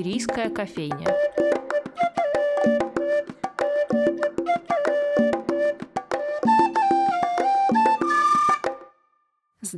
«Шумерийская кофейня».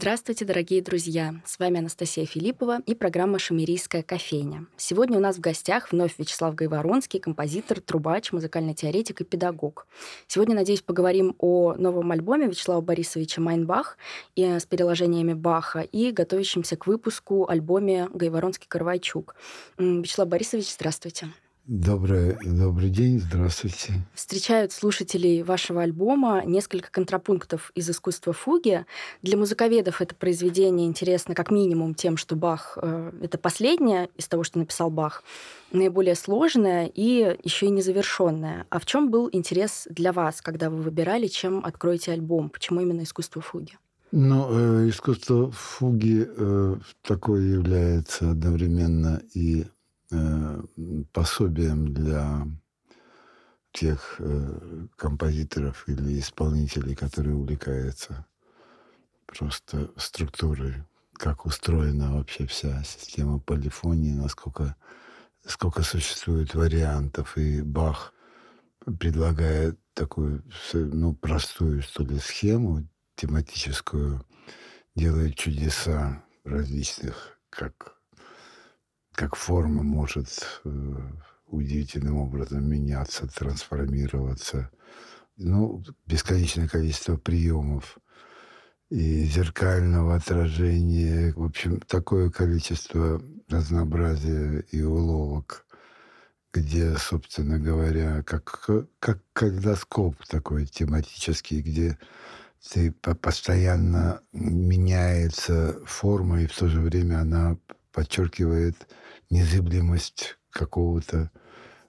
Здравствуйте, дорогие друзья! С вами Анастасия Филиппова и программа «Шумерийская кофейня». Сегодня у нас в гостях вновь Вячеслав Гайворонский, композитор, трубач, музыкальный теоретик и педагог. Сегодня, надеюсь, поговорим о новом альбоме Вячеслава Борисовича «Майнбах» и с переложениями Баха и готовящемся к выпуску альбоме «Гайворонский-Карвайчук». Вячеслав Борисович, здравствуйте. Добрый, добрый день, здравствуйте. Встречают слушателей вашего альбома несколько контрапунктов из искусства фуги. Для музыковедов это произведение интересно как минимум тем, что Бах э, — это последнее из того, что написал Бах, наиболее сложное и еще и незавершенное. А в чем был интерес для вас, когда вы выбирали, чем откроете альбом? Почему именно искусство фуги? Ну, э, искусство фуги э, такое является одновременно и пособием для тех э, композиторов или исполнителей, которые увлекаются просто структурой, как устроена вообще вся система полифонии, насколько сколько существует вариантов, и Бах предлагает такую ну, простую, что ли, схему тематическую, делает чудеса различных, как как форма может э, удивительным образом меняться, трансформироваться. Ну, бесконечное количество приемов и зеркального отражения. В общем, такое количество разнообразия и уловок, где, собственно говоря, как, как калейдоскоп такой тематический, где ты постоянно меняется форма, и в то же время она подчеркивает незыблемость какого-то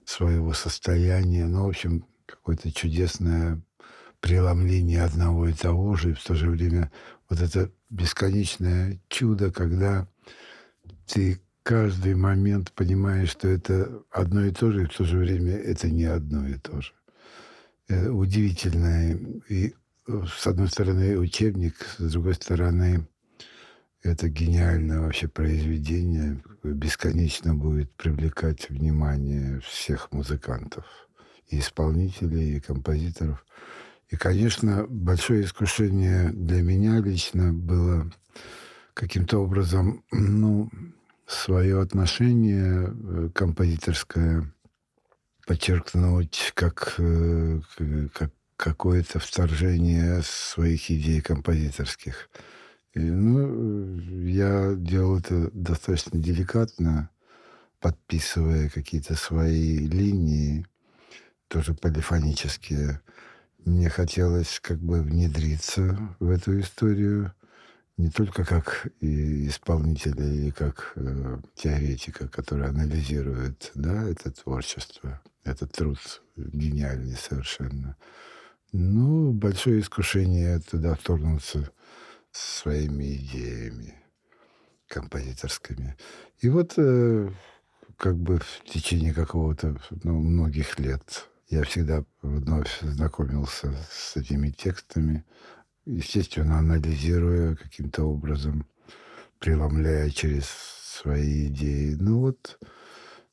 своего состояния. Ну, в общем, какое-то чудесное преломление одного и того же, и в то же время вот это бесконечное чудо, когда ты каждый момент понимаешь, что это одно и то же, и в то же время это не одно и то же. Это удивительное. И с одной стороны учебник, с другой стороны это гениальное вообще произведение бесконечно будет привлекать внимание всех музыкантов, и исполнителей, и композиторов. И, конечно, большое искушение для меня лично было каким-то образом, ну, свое отношение э, композиторское подчеркнуть как, э, как какое-то вторжение своих идей композиторских – и, ну, я делал это достаточно деликатно, подписывая какие-то свои линии, тоже полифонические. Мне хотелось как бы внедриться в эту историю не только как исполнителя или как э, теоретика, который анализирует да, это творчество, этот труд гениальный совершенно. Ну, большое искушение туда вторгнуться – своими идеями композиторскими. И вот э, как бы в течение какого-то, ну, многих лет я всегда вновь знакомился с этими текстами, естественно, анализируя каким-то образом, преломляя через свои идеи. Ну вот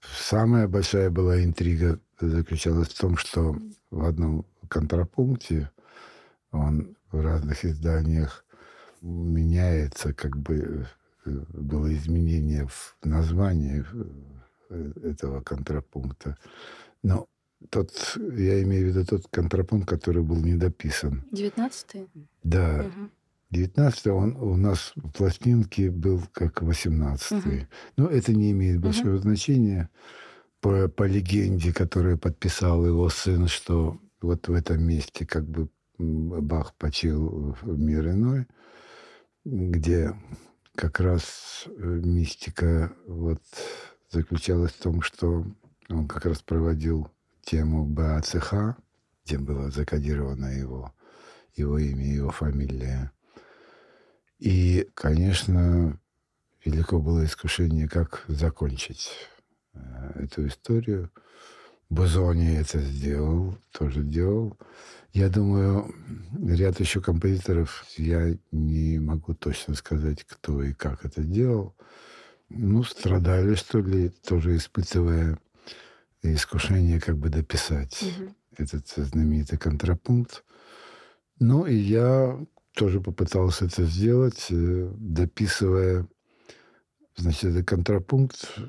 самая большая была интрига заключалась в том, что в одном контрапункте он в разных изданиях меняется, как бы э, было изменение в названии э, этого контрапункта. Но тот, я имею в виду тот контрапункт, который был недописан. Девятнадцатый? Да. Угу. 19 он у нас в пластинке был как 18 угу. Но это не имеет большого угу. значения. По, по легенде, которую подписал его сын, что вот в этом месте как бы Бах почил мир иной где как раз э, мистика вот заключалась в том, что он как раз проводил тему БАЦХ, где было закодировано его, его имя, его фамилия. И, конечно, велико было искушение, как закончить э, эту историю. Бозони это сделал, тоже делал. Я думаю, ряд еще композиторов, я не могу точно сказать, кто и как это делал. ну, страдали, что ли, тоже испытывая искушение как бы дописать угу. этот знаменитый контрапункт. Ну, и я тоже попытался это сделать, э, дописывая, значит, этот контрапункт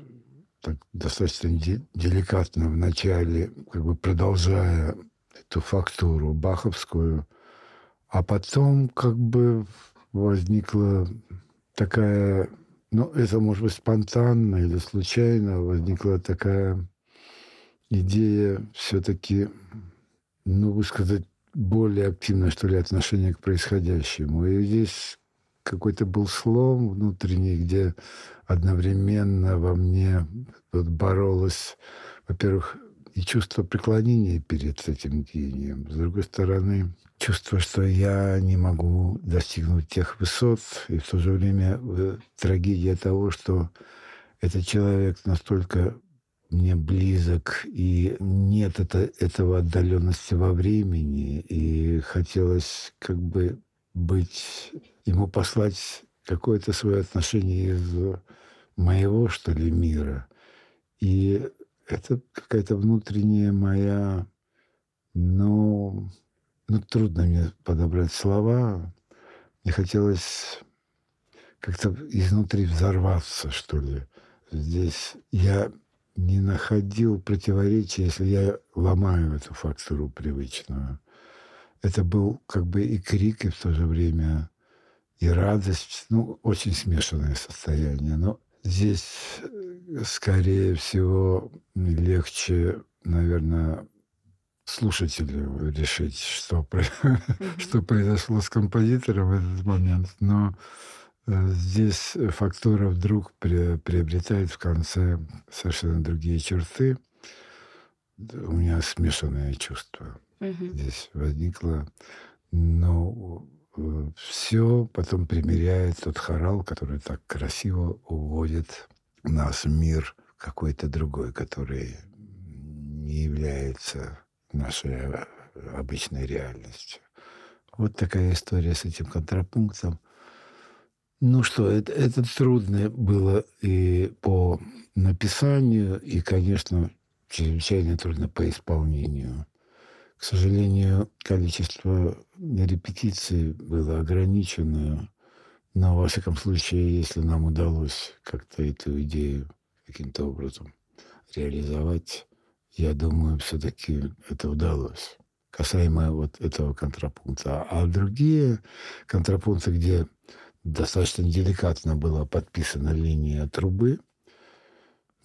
так достаточно деликатно в начале, как бы продолжая эту фактуру баховскую, а потом как бы возникла такая, ну, это может быть спонтанно или случайно, возникла такая идея все-таки, ну, высказать более активное, что ли, отношение к происходящему. И здесь какой-то был слом внутренний, где одновременно во мне вот боролось, во-первых, и чувство преклонения перед этим гением. С другой стороны, чувство, что я не могу достигнуть тех высот, и в то же время э, трагедия того, что этот человек настолько мне близок, и нет это, этого отдаленности во времени, и хотелось как бы быть, ему послать какое-то свое отношение из моего, что ли, мира. И это какая-то внутренняя моя, ну, ну, трудно мне подобрать слова. Мне хотелось как-то изнутри взорваться, что ли. Здесь я не находил противоречия, если я ломаю эту фактуру привычную. Это был как бы и крик, и в то же время и радость. Ну, очень смешанное состояние. Но здесь, э, скорее всего, легче, наверное, слушателю решить, что, что произошло с композитором в этот момент. Но Э, здесь фактура вдруг приобретает в конце совершенно другие черты. У меня смешанное чувство здесь возникло. Но все потом примеряет тот хорал, который так красиво уводит нас в мир какой-то другой, который не является нашей э, обычной реальностью. Вот такая история с этим контрапунктом – ну что, это, это трудно было и по написанию, и, конечно, чрезвычайно трудно по исполнению. К сожалению, количество репетиций было ограниченное, но, во всяком случае, если нам удалось как-то эту идею каким-то образом реализовать, я думаю, все-таки это удалось. Касаемо вот этого контрапункта. А другие контрапункты, где достаточно деликатно была подписана линия трубы.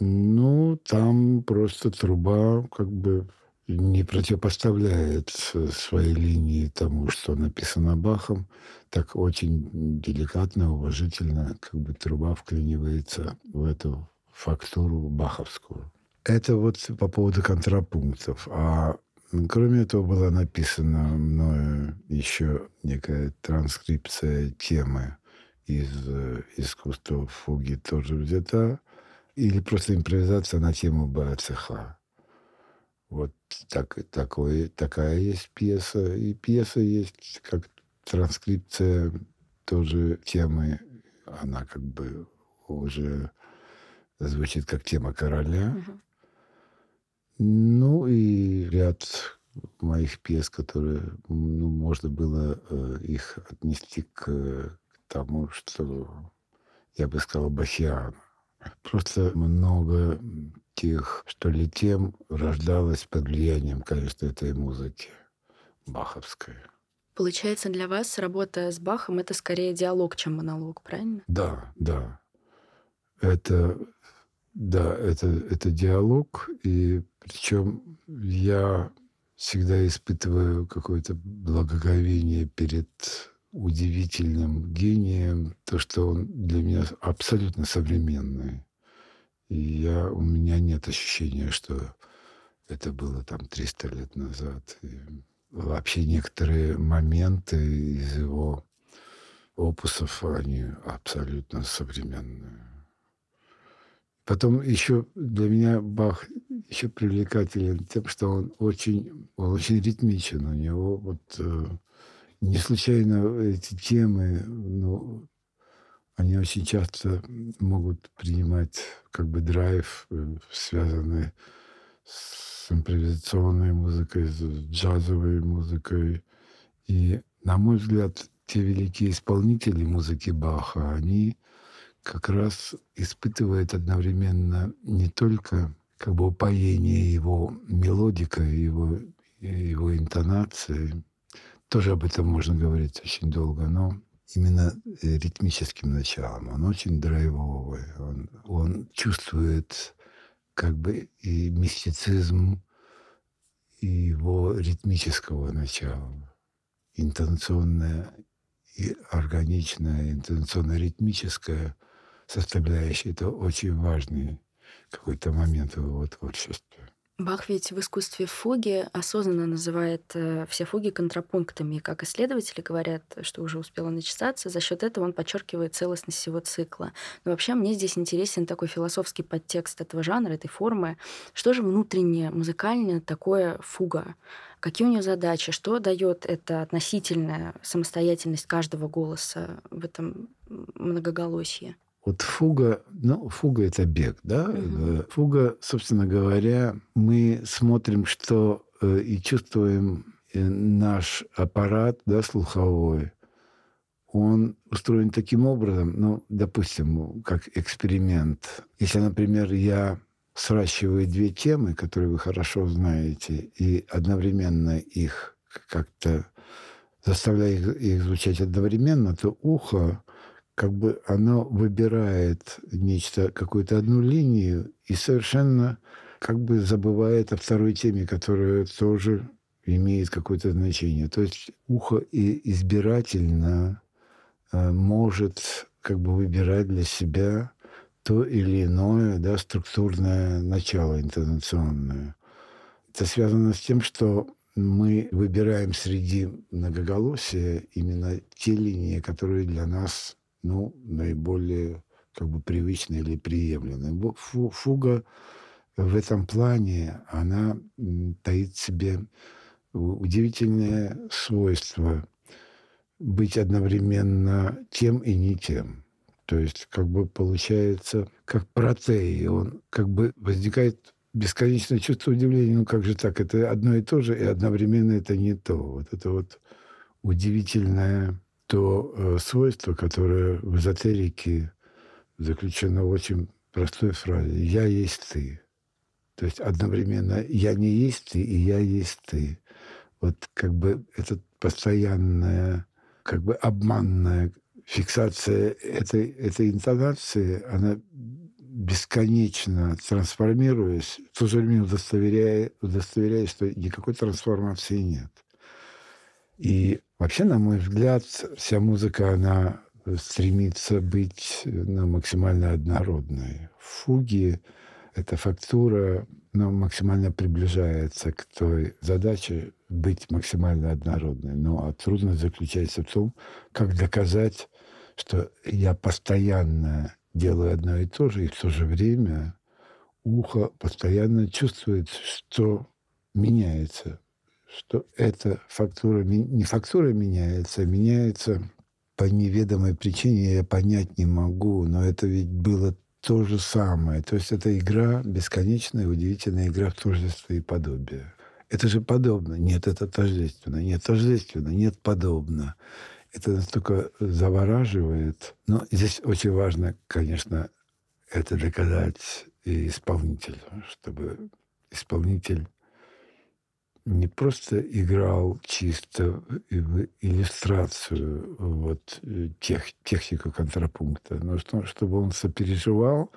Ну, там просто труба как бы не противопоставляет своей линии тому, что написано Бахом. Так очень деликатно, уважительно, как бы труба вклинивается в эту фактуру баховскую. Это вот по поводу контрапунктов. А кроме этого была написана мною еще некая транскрипция темы из э, искусства фуги тоже взята, или просто импровизация на тему БЦХ. Вот так, такой, такая есть пьеса. И пьеса есть как транскрипция тоже темы. Она как бы уже звучит как тема короля. Угу. Ну и ряд моих пьес, которые ну, можно было э, их отнести к тому, что я бы сказал, бахиан. Просто много тех, что ли, тем рождалось под влиянием, конечно, этой музыки баховской. Получается, для вас работа с Бахом — это скорее диалог, чем монолог, правильно? Да, да. Это, да, это, это диалог, и причем я всегда испытываю какое-то благоговение перед удивительным гением, то, что он для меня абсолютно современный. И я, у меня нет ощущения, что это было там 300 лет назад. И вообще некоторые моменты из его опусов, они абсолютно современные. Потом еще для меня Бах еще привлекателен тем, что он очень, он очень ритмичен. У него вот э, не случайно эти темы, ну, они очень часто могут принимать как бы драйв, э, связанный с импровизационной музыкой, с джазовой музыкой. И, на мой взгляд, те великие исполнители музыки Баха, они как раз испытывают одновременно не только как бы упоение его мелодикой, его, его интонацией, тоже об этом можно говорить очень долго, но именно э, ритмическим началом. Он очень драйвовый. Он, он чувствует как бы и мистицизм и его ритмического начала. Интонационная и органичная, интонационно-ритмическая составляющая – это очень важный какой-то момент в его творчестве. Бах ведь в искусстве фуги осознанно называет э, все фуги контрапунктами. как исследователи говорят, что уже успело начесаться, за счет этого он подчеркивает целостность всего цикла. Но вообще мне здесь интересен такой философский подтекст этого жанра, этой формы. Что же внутреннее, музыкальное такое фуга? Какие у нее задачи? Что дает эта относительная самостоятельность каждого голоса в этом многоголосии? Вот фуга, ну, фуга это бег, да? Угу. Фуга, собственно говоря, мы смотрим, что э, и чувствуем э, наш аппарат, да, слуховой, он устроен таким образом, ну, допустим, как эксперимент. Если, например, я сращиваю две темы, которые вы хорошо знаете, и одновременно их как-то заставляю их, их звучать одновременно, то ухо как бы оно выбирает нечто, какую-то одну линию и совершенно как бы забывает о второй теме, которая тоже имеет какое-то значение. То есть ухо и избирательно э, может как бы выбирать для себя то или иное да, структурное начало интонационное. Это связано с тем, что мы выбираем среди многоголосия именно те линии, которые для нас ну, наиболее как бы привычные или приемлемые. Фуга в этом плане, она таит в себе удивительное свойство быть одновременно тем и не тем. То есть как бы получается как протей. Он как бы возникает бесконечное чувство удивления. Ну как же так? Это одно и то же, и одновременно это не то. Вот это вот удивительное то э, свойство, которое в эзотерике заключено в очень простой фразе «я есть ты». То есть одновременно «я не есть ты» и «я есть ты». Вот как бы это постоянная, как бы обманная фиксация этой, этой интонации, она бесконечно трансформируясь, в то же время удостоверяя, удостоверяя, что никакой трансформации нет. И вообще, на мой взгляд, вся музыка, она стремится быть ну, максимально однородной. Фуги — эта фактура ну, максимально приближается к той задаче быть максимально однородной. Но трудность заключается в том, как доказать, что я постоянно делаю одно и то же, и в то же время ухо постоянно чувствует, что меняется что эта фактура, не фактура меняется, а меняется по неведомой причине, я понять не могу, но это ведь было то же самое. То есть это игра, бесконечная, удивительная игра в тождество и подобие. Это же подобно. Нет, это тождественно. Нет, тождественно. Нет, подобно. Это настолько завораживает. Но здесь очень важно, конечно, это доказать и исполнителю, чтобы исполнитель не просто играл чисто иллюстрацию вот, э, тех, технику контрапункта, но что, чтобы он сопереживал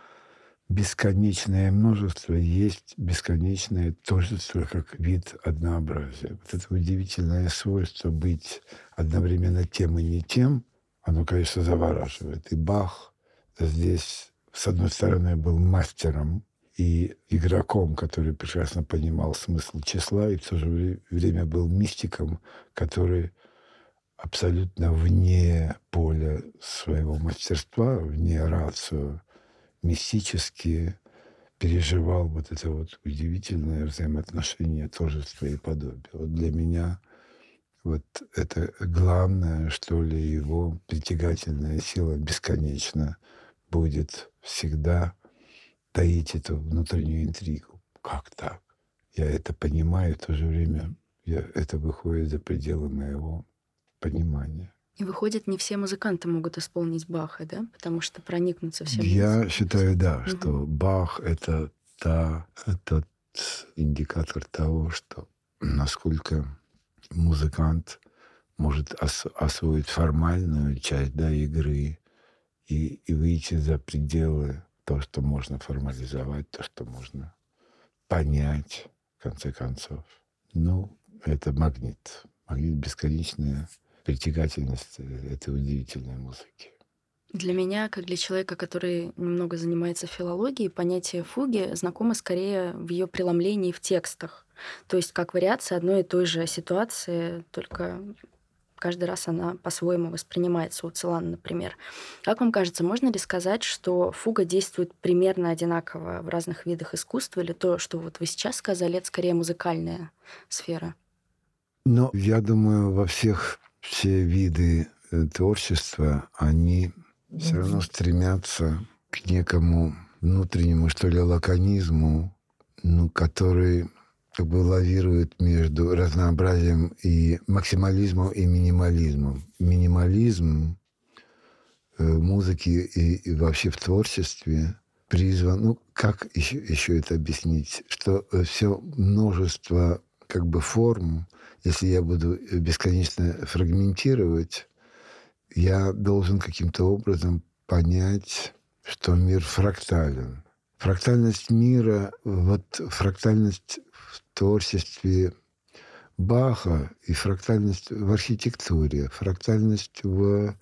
бесконечное множество, есть бесконечное тождество как вид однообразия. Вот это удивительное свойство быть одновременно тем и не тем, оно, конечно, завораживает. И Бах здесь, с одной стороны, был мастером и игроком, который прекрасно понимал смысл числа, и в то же время был мистиком, который абсолютно вне поля своего мастерства, вне рацию, мистически переживал вот это вот удивительное взаимоотношение тожества и подобия. Вот для меня вот это главное, что ли, его притягательная сила бесконечно будет всегда таить эту внутреннюю интригу. Как так? Я это понимаю, в то же время я, это выходит за пределы моего понимания. И выходит, не все музыканты могут исполнить Баха, да? Потому что проникнуться всем. Я считаю, да, угу. что Бах — это та, тот индикатор того, что насколько музыкант может ос- освоить формальную часть да, игры и, и выйти за пределы то, что можно формализовать, то, что можно понять, в конце концов. Ну, это магнит. Магнит бесконечная притягательность этой удивительной музыки. Для меня, как для человека, который немного занимается филологией, понятие фуги знакомо скорее в ее преломлении в текстах. То есть как вариация одной и той же ситуации, только каждый раз она по-своему воспринимается. У Целана, например. Как вам кажется, можно ли сказать, что фуга действует примерно одинаково в разных видах искусства, или то, что вот вы сейчас сказали, это скорее музыкальная сфера? Ну, я думаю, во всех все виды э, творчества, они все равно стремятся к некому внутреннему, что ли, лаконизму, ну, который как бы лавирует между разнообразием и максимализмом и минимализмом. Минимализм э, музыки и, и вообще в творчестве призван, ну, как еще, еще это объяснить, что э, все множество как бы форм, если я буду бесконечно фрагментировать, я должен каким-то образом понять, что мир фрактален. Фрактальность мира, вот фрактальность в творчестве Баха и фрактальность в архитектуре, фрактальность в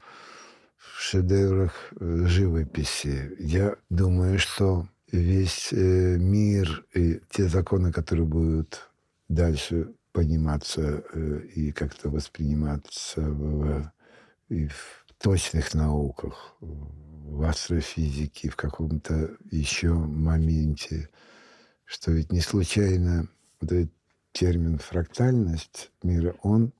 шедеврах э, живописи. Я думаю, что весь э, мир и те законы, которые будут дальше пониматься э, и как-то восприниматься в и в точных науках, в астрофизике, в каком-то еще моменте, что ведь не случайно вот этот термин фрактальность мира, он,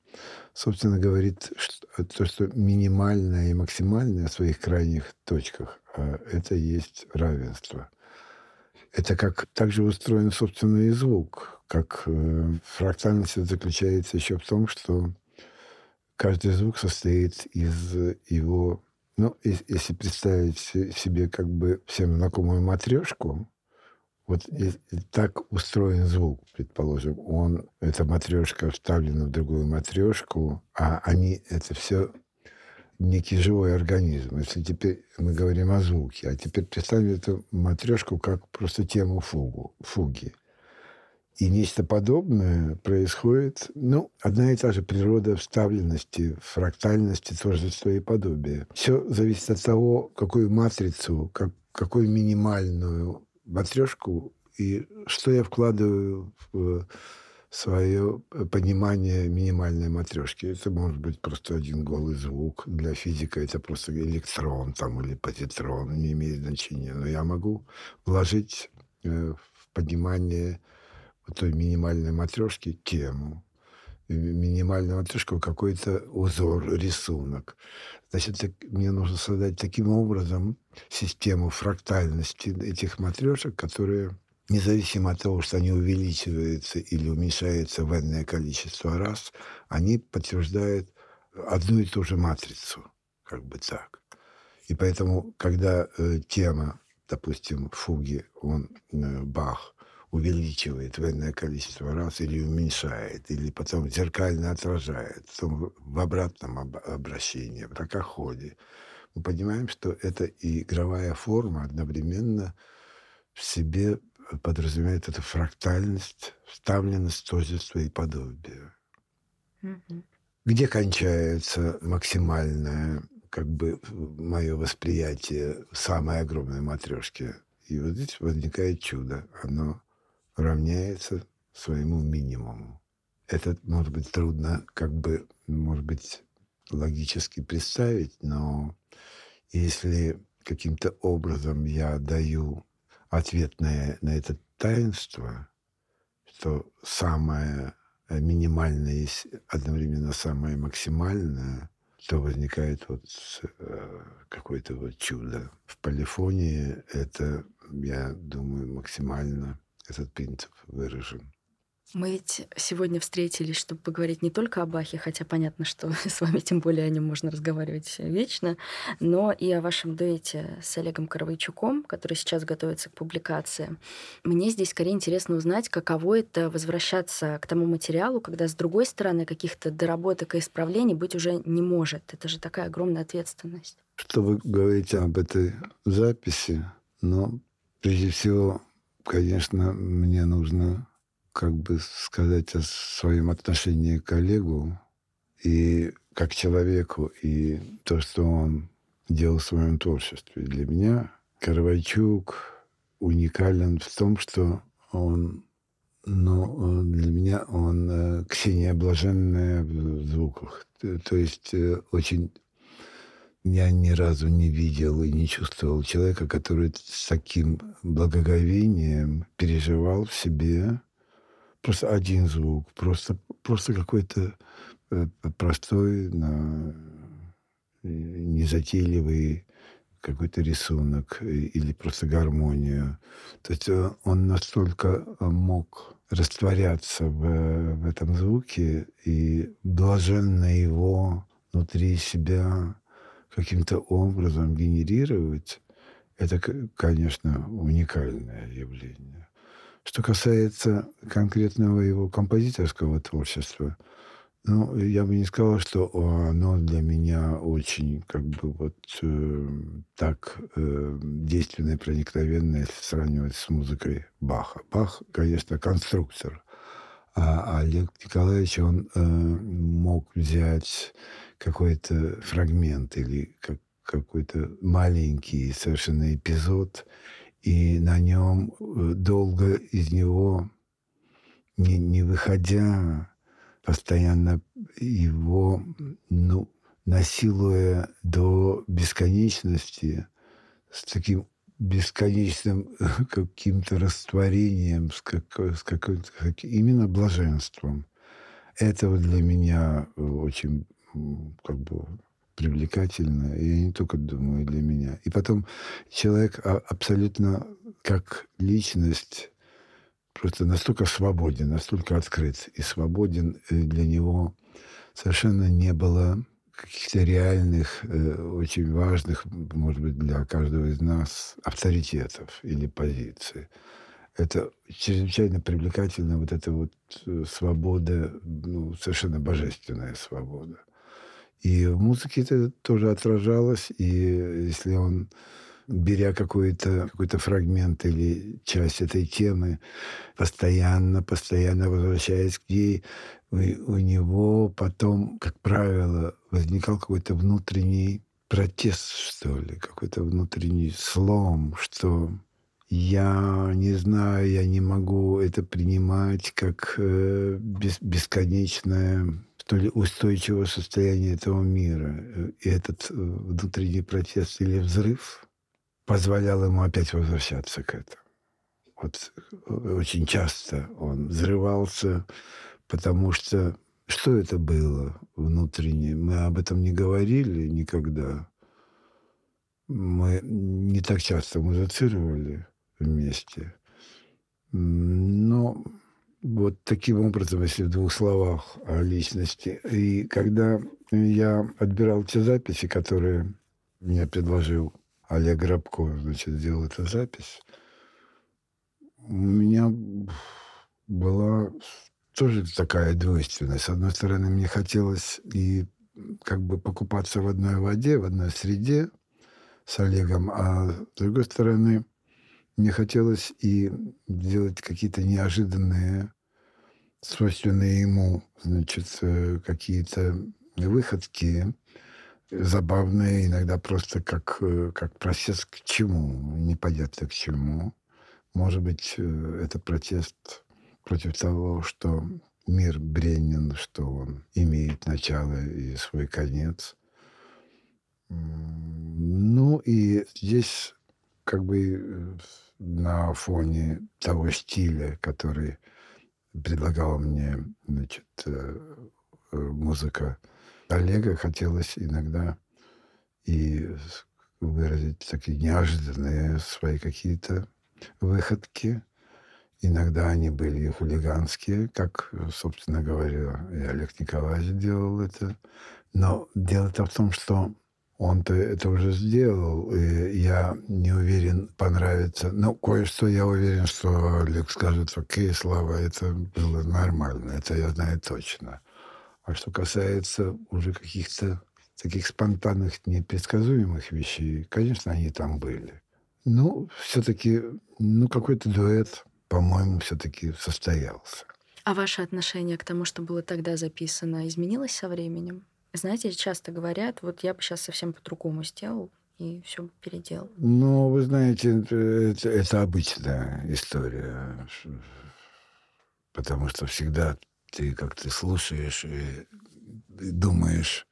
собственно, говорит что, то, что минимальное и максимальное в своих крайних точках, а это есть равенство. Это как также устроен, собственно, и звук, как э, фрактальность заключается еще в том, что каждый звук состоит из его... Ну, если представить себе как бы всем знакомую матрешку, вот так устроен звук, предположим. Он, эта матрешка вставлена в другую матрешку, а они, это все некий живой организм. Если теперь мы говорим о звуке, а теперь представим эту матрешку как просто тему фугу, фуги. И нечто подобное происходит, ну, одна и та же природа вставленности, фрактальности, творчества и подобия. Все зависит от того, какую матрицу, как, какую минимальную матрешку и что я вкладываю в свое понимание минимальной матрешки. Это может быть просто один голый звук. Для физика это просто электрон там, или позитрон, не имеет значения. Но я могу вложить э, в понимание той минимальной матрешки тему, минимальную матрешку какой-то узор, рисунок. Значит, мне нужно создать таким образом систему фрактальности этих матрешек, которые независимо от того, что они увеличиваются или уменьшаются в энное количество раз, они подтверждают одну и ту же матрицу, как бы так. И поэтому, когда э, тема, допустим, фуги, он, э, Бах, увеличивает энное количество раз или уменьшает, или потом зеркально отражает, потом в обратном об обращении, в ракоходе. Мы понимаем, что эта игровая форма одновременно в себе подразумевает эту фрактальность, вставленность, тождество и подобие. Mm-hmm. Где кончается максимальное, как бы, мое восприятие самой огромной матрешки? И вот здесь возникает чудо. Оно равняется своему минимуму. Это, может быть, трудно, как бы, может быть, логически представить, но если каким-то образом я даю ответ на, на это таинство, что самое э, минимальное есть одновременно самое максимальное, то возникает вот э, какое-то вот чудо. В полифонии это, я думаю, максимально этот принцип выражен. Мы ведь сегодня встретились, чтобы поговорить не только о Бахе, хотя понятно, что с вами тем более о нем можно разговаривать вечно, но и о вашем дуэте с Олегом Коровайчуком, который сейчас готовится к публикации. Мне здесь скорее интересно узнать, каково это возвращаться к тому материалу, когда с другой стороны каких-то доработок и исправлений быть уже не может. Это же такая огромная ответственность. Что вы говорите об этой записи? Но прежде всего, конечно, мне нужно как бы сказать о своем отношении к коллегу и как человеку, и то, что он делал в своем творчестве. Для меня Карвайчук уникален в том, что он, ну, для меня он э, Ксения Блаженная в звуках. То есть э, очень я ни разу не видел и не чувствовал человека, который с таким благоговением переживал в себе просто один звук, просто, просто какой-то э, простой, незатейливый какой-то рисунок или просто гармонию. То есть э, он настолько э, мог растворяться в, в этом звуке и блаженно его внутри себя каким-то образом генерировать, это, конечно, уникальное явление. Что касается конкретного его композиторского творчества, ну, я бы не сказал, что оно для меня очень, как бы, вот э, так э, действенно и если сравнивать с музыкой Баха. Бах, конечно, конструктор. А Олег Николаевич, он э, мог взять какой-то фрагмент или как, какой-то маленький совершенно эпизод и на нем э, долго из него, не, не выходя, постоянно его, ну, насилуя до бесконечности, с таким бесконечным каким-то растворением, с, как, с каким-то именно блаженством. Это вот для меня очень как бы привлекательно, и я не только думаю для меня. И потом человек а, абсолютно как личность просто настолько свободен, настолько открыт и свободен, и для него совершенно не было каких-то реальных, э, очень важных, может быть, для каждого из нас авторитетов или позиций. Это чрезвычайно привлекательно, вот эта вот э, свобода, ну, совершенно божественная свобода. И в музыке это тоже отражалось. И если он, беря какой-то какой фрагмент или часть этой темы, постоянно, постоянно возвращаясь к ней, у, у него потом, как правило, возникал какой-то внутренний протест, что ли, какой-то внутренний слом, что я не знаю, я не могу это принимать как э, бес, бесконечное что ли, устойчивого состояния этого мира. И этот э, внутренний протест или взрыв позволял ему опять возвращаться к этому. Вот э, очень часто он взрывался, потому что что это было внутренне? Мы об этом не говорили никогда. Мы не так часто музицировали вместе. Но вот таким образом, если в двух словах о личности. И когда я отбирал те записи, которые мне предложил Олег Грабко, значит, сделал эту запись, у меня была тоже такая двойственность. С одной стороны, мне хотелось и как бы покупаться в одной воде, в одной среде с Олегом, а с другой стороны, мне хотелось и делать какие-то неожиданные, свойственные ему, значит, э, какие-то выходки, забавные, иногда просто как, э, как протест к чему, непонятно к чему. Может быть, э, это протест против того, что мир бренен, что он имеет начало и свой конец. Ну и здесь как бы на фоне того стиля, который предлагала мне значит, э, э, музыка Олега, хотелось иногда и выразить такие неожиданные свои какие-то выходки. Иногда они были хулиганские, как, собственно говоря, и Олег Николаевич делал это. Но дело-то в том, что он-то это уже сделал, и я не уверен, понравится. Ну, кое-что я уверен, что Олег скажет, окей, Слава, это было нормально, это я знаю точно. А что касается уже каких-то таких спонтанных, непредсказуемых вещей, конечно, они там были. Ну, все-таки, ну, какой-то дуэт, по-моему, все-таки состоялся. А ваше отношение к тому, что было тогда записано, изменилось со временем? Знаете, часто говорят, вот я бы сейчас совсем по-другому сделал и все переделал. Ну, вы знаете, это, это обычная история. Потому что всегда ты как то слушаешь и думаешь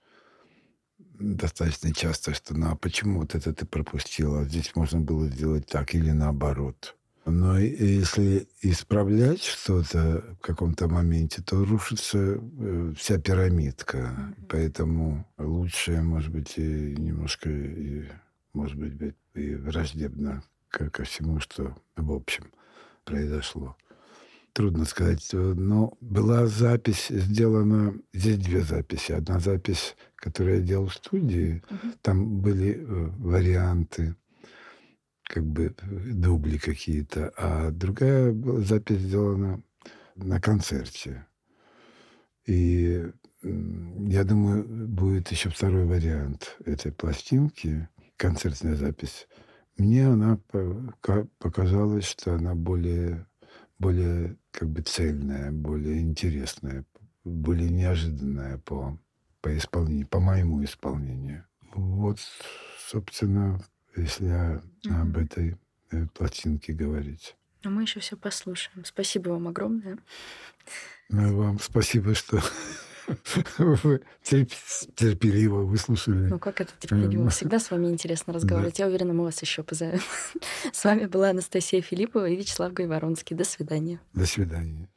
достаточно часто, что ну а почему вот это ты пропустила, здесь можно было сделать так или наоборот. Но если исправлять что-то в каком-то моменте, то рушится э, вся пирамидка. Mm-hmm. Поэтому лучше, может быть, и немножко, и, может быть, и враждебно ко, ко всему, что в общем произошло. Трудно сказать. Но была запись сделана... Здесь две записи. Одна запись, которую я делал в студии. Mm-hmm. Там были э, варианты как бы дубли какие-то, а другая запись сделана на концерте. И я думаю, будет еще второй вариант этой пластинки, концертная запись. Мне она показалась, что она более, более как бы цельная, более интересная, более неожиданная по, по исполнению, по моему исполнению. Вот, собственно, если о, mm-hmm. об этой э, пластинке говорить. Но мы еще все послушаем. Спасибо вам огромное. Ну, вам спасибо, что вы терпеливо выслушали. Ну, как это терпеливо? Всегда с вами интересно разговаривать. Да. Я уверена, мы вас еще позовем. С вами была Анастасия Филиппова и Вячеслав Гайворонский. До свидания. До свидания.